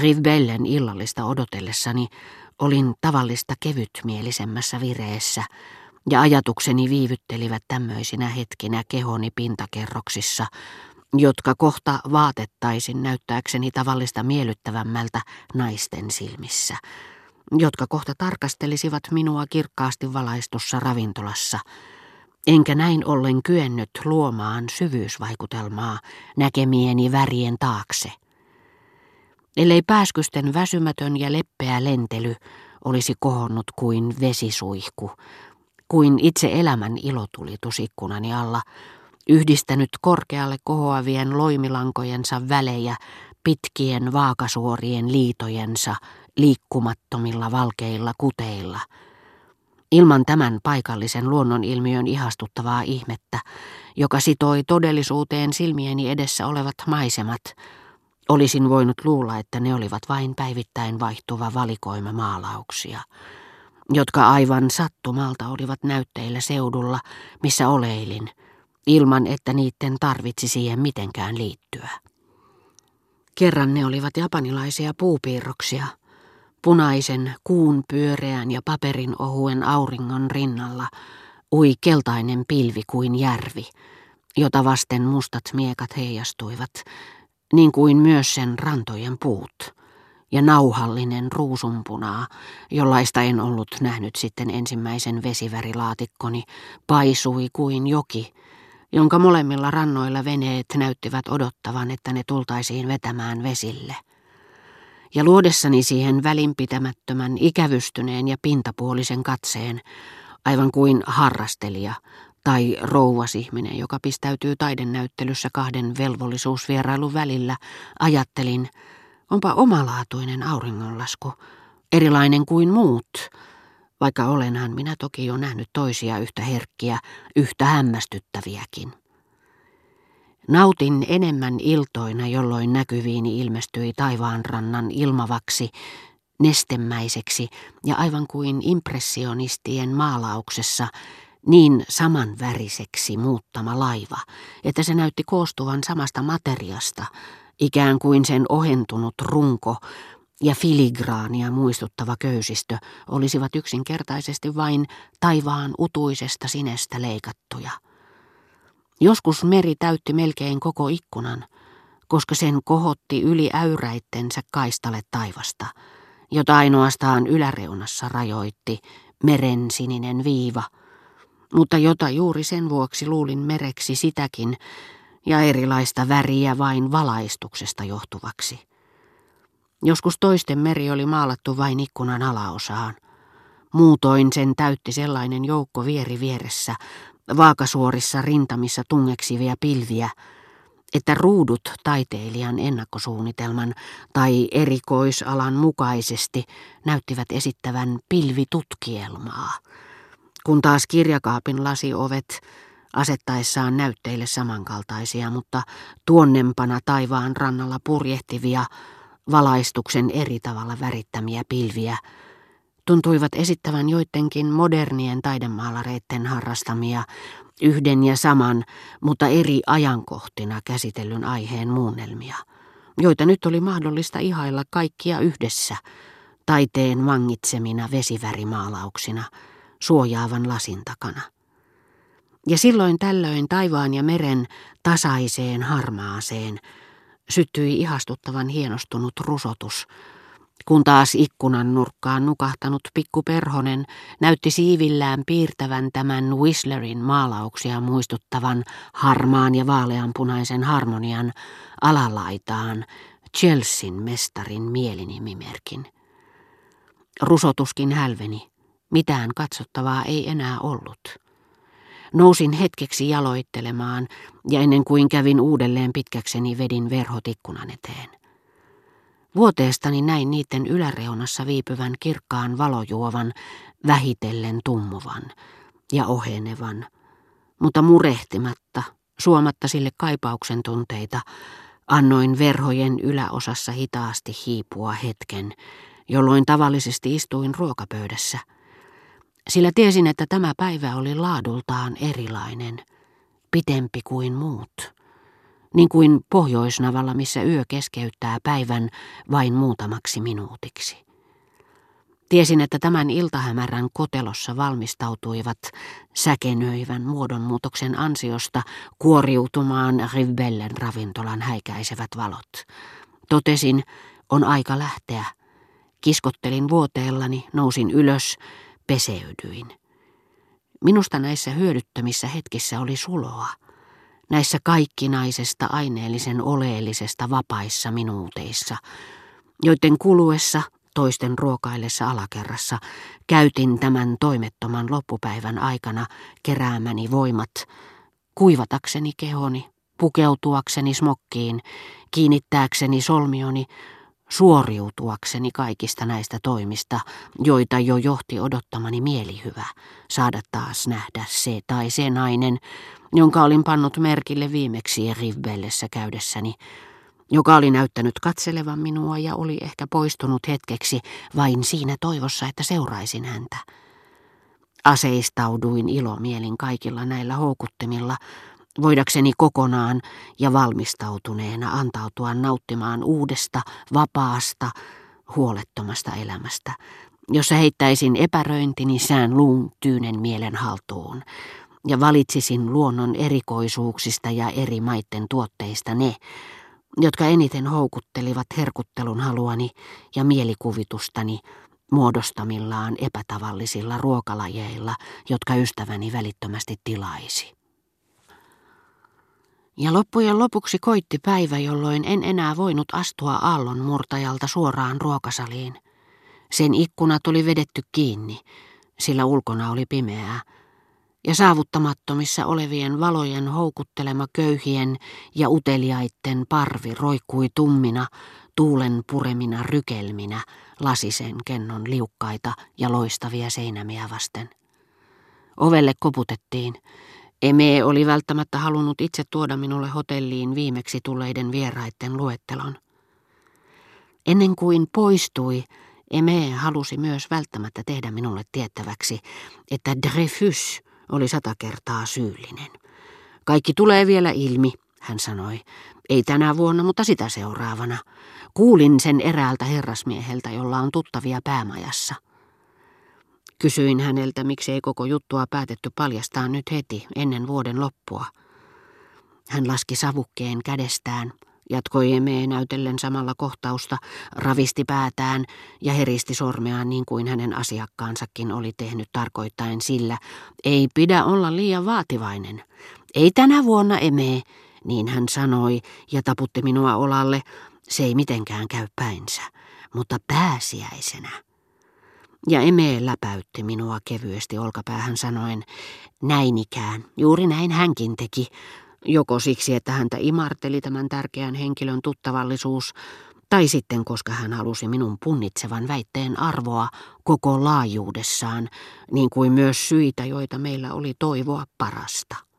Rivbellen illallista odotellessani olin tavallista kevytmielisemmässä vireessä, ja ajatukseni viivyttelivät tämmöisinä hetkinä kehoni pintakerroksissa, jotka kohta vaatettaisin näyttääkseni tavallista miellyttävämmältä naisten silmissä, jotka kohta tarkastelisivat minua kirkkaasti valaistussa ravintolassa, enkä näin ollen kyennyt luomaan syvyysvaikutelmaa näkemieni värien taakse. Ellei pääskysten väsymätön ja leppeä lentely olisi kohonnut kuin vesisuihku, kuin itse elämän ilotulitus ikkunani alla, yhdistänyt korkealle kohoavien loimilankojensa välejä pitkien vaakasuorien liitojensa liikkumattomilla valkeilla kuteilla. Ilman tämän paikallisen luonnonilmiön ihastuttavaa ihmettä, joka sitoi todellisuuteen silmieni edessä olevat maisemat, olisin voinut luulla, että ne olivat vain päivittäin vaihtuva valikoima maalauksia, jotka aivan sattumalta olivat näytteillä seudulla, missä oleilin – ilman että niiden tarvitsi siihen mitenkään liittyä. Kerran ne olivat japanilaisia puupiirroksia, punaisen, kuun pyöreän ja paperin ohuen auringon rinnalla ui keltainen pilvi kuin järvi, jota vasten mustat miekat heijastuivat, niin kuin myös sen rantojen puut, ja nauhallinen ruusunpunaa, jollaista en ollut nähnyt sitten ensimmäisen vesivärilaatikkoni, paisui kuin joki, jonka molemmilla rannoilla veneet näyttivät odottavan, että ne tultaisiin vetämään vesille. Ja luodessani siihen välinpitämättömän, ikävystyneen ja pintapuolisen katseen, aivan kuin harrastelija tai rouvasihminen, joka pistäytyy taidennäyttelyssä kahden velvollisuusvierailun välillä, ajattelin, onpa omalaatuinen auringonlasku, erilainen kuin muut, vaikka olenhan minä toki jo nähnyt toisia yhtä herkkiä, yhtä hämmästyttäviäkin. Nautin enemmän iltoina, jolloin näkyviini ilmestyi taivaanrannan ilmavaksi, nestemäiseksi ja aivan kuin impressionistien maalauksessa niin samanväriseksi muuttama laiva, että se näytti koostuvan samasta materiasta, ikään kuin sen ohentunut runko ja filigraania muistuttava köysistö olisivat yksinkertaisesti vain taivaan utuisesta sinestä leikattuja. Joskus meri täytti melkein koko ikkunan, koska sen kohotti yli äyräittensä kaistale taivasta, jota ainoastaan yläreunassa rajoitti meren sininen viiva, mutta jota juuri sen vuoksi luulin mereksi sitäkin ja erilaista väriä vain valaistuksesta johtuvaksi. Joskus toisten meri oli maalattu vain ikkunan alaosaan. Muutoin sen täytti sellainen joukko vieri vieressä, vaakasuorissa rintamissa tungeksivia pilviä, että ruudut taiteilijan ennakkosuunnitelman tai erikoisalan mukaisesti näyttivät esittävän pilvitutkielmaa, kun taas kirjakaapin lasiovet asettaessaan näytteille samankaltaisia, mutta tuonnempana taivaan rannalla purjehtivia valaistuksen eri tavalla värittämiä pilviä, tuntuivat esittävän joidenkin modernien taidemaalareiden harrastamia yhden ja saman, mutta eri ajankohtina käsitellyn aiheen muunnelmia, joita nyt oli mahdollista ihailla kaikkia yhdessä, taiteen vangitsemina vesivärimaalauksina, suojaavan lasin takana. Ja silloin tällöin taivaan ja meren tasaiseen harmaaseen, syttyi ihastuttavan hienostunut rusotus, kun taas ikkunan nurkkaan nukahtanut pikku perhonen näytti siivillään piirtävän tämän Whistlerin maalauksia muistuttavan harmaan ja vaaleanpunaisen harmonian alalaitaan Chelsean mestarin mielinimimerkin. Rusotuskin hälveni. Mitään katsottavaa ei enää ollut. Nousin hetkeksi jaloittelemaan ja ennen kuin kävin uudelleen pitkäkseni vedin verhot ikkunan eteen. Vuoteestani näin niiden yläreunassa viipyvän kirkkaan valojuovan, vähitellen tummuvan ja ohenevan, mutta murehtimatta, suomatta sille kaipauksen tunteita, annoin verhojen yläosassa hitaasti hiipua hetken, jolloin tavallisesti istuin ruokapöydässä – sillä tiesin, että tämä päivä oli laadultaan erilainen, pitempi kuin muut, niin kuin Pohjoisnavalla, missä yö keskeyttää päivän vain muutamaksi minuutiksi. Tiesin, että tämän iltahämärän kotelossa valmistautuivat säkenöivän muodonmuutoksen ansiosta kuoriutumaan Rivbellen ravintolan häikäisevät valot. Totesin, on aika lähteä. Kiskottelin vuoteellani, nousin ylös, peseydyin. Minusta näissä hyödyttömissä hetkissä oli suloa. Näissä kaikkinaisesta aineellisen oleellisesta vapaissa minuuteissa, joiden kuluessa toisten ruokaillessa alakerrassa käytin tämän toimettoman loppupäivän aikana keräämäni voimat kuivatakseni kehoni, pukeutuakseni smokkiin, kiinnittääkseni solmioni, suoriutuakseni kaikista näistä toimista, joita jo johti odottamani mielihyvä, saada taas nähdä se tai se nainen, jonka olin pannut merkille viimeksi Rivbellessä käydessäni, joka oli näyttänyt katselevan minua ja oli ehkä poistunut hetkeksi vain siinä toivossa, että seuraisin häntä. Aseistauduin ilomielin kaikilla näillä houkuttimilla, voidakseni kokonaan ja valmistautuneena antautua nauttimaan uudesta, vapaasta, huolettomasta elämästä, jossa heittäisin epäröintini sään luun tyynen mielen haltuun ja valitsisin luonnon erikoisuuksista ja eri maitten tuotteista ne, jotka eniten houkuttelivat herkuttelun haluani ja mielikuvitustani muodostamillaan epätavallisilla ruokalajeilla, jotka ystäväni välittömästi tilaisi. Ja loppujen lopuksi koitti päivä, jolloin en enää voinut astua aallon murtajalta suoraan ruokasaliin. Sen ikkunat oli vedetty kiinni, sillä ulkona oli pimeää, ja saavuttamattomissa olevien valojen houkuttelema köyhien ja uteliaitten parvi roikkui tummina, tuulen puremina rykelminä lasisen kennon liukkaita ja loistavia seinämiä vasten. Ovelle koputettiin. Eme oli välttämättä halunnut itse tuoda minulle hotelliin viimeksi tulleiden vieraiden luettelon. Ennen kuin poistui, Eme halusi myös välttämättä tehdä minulle tiettäväksi, että Dreyfus oli sata kertaa syyllinen. Kaikki tulee vielä ilmi, hän sanoi. Ei tänä vuonna, mutta sitä seuraavana. Kuulin sen eräältä herrasmieheltä, jolla on tuttavia päämajassa. Kysyin häneltä, miksi ei koko juttua päätetty paljastaa nyt heti, ennen vuoden loppua. Hän laski savukkeen kädestään, jatkoi emee näytellen samalla kohtausta, ravisti päätään ja heristi sormeaan niin kuin hänen asiakkaansakin oli tehnyt tarkoittain sillä, ei pidä olla liian vaativainen. Ei tänä vuonna emee, niin hän sanoi ja taputti minua olalle, se ei mitenkään käy päinsä, mutta pääsiäisenä. Ja Eme läpäytti minua kevyesti olkapäähän sanoen, näin ikään, juuri näin hänkin teki, joko siksi, että häntä imarteli tämän tärkeän henkilön tuttavallisuus, tai sitten koska hän halusi minun punnitsevan väitteen arvoa koko laajuudessaan, niin kuin myös syitä, joita meillä oli toivoa parasta.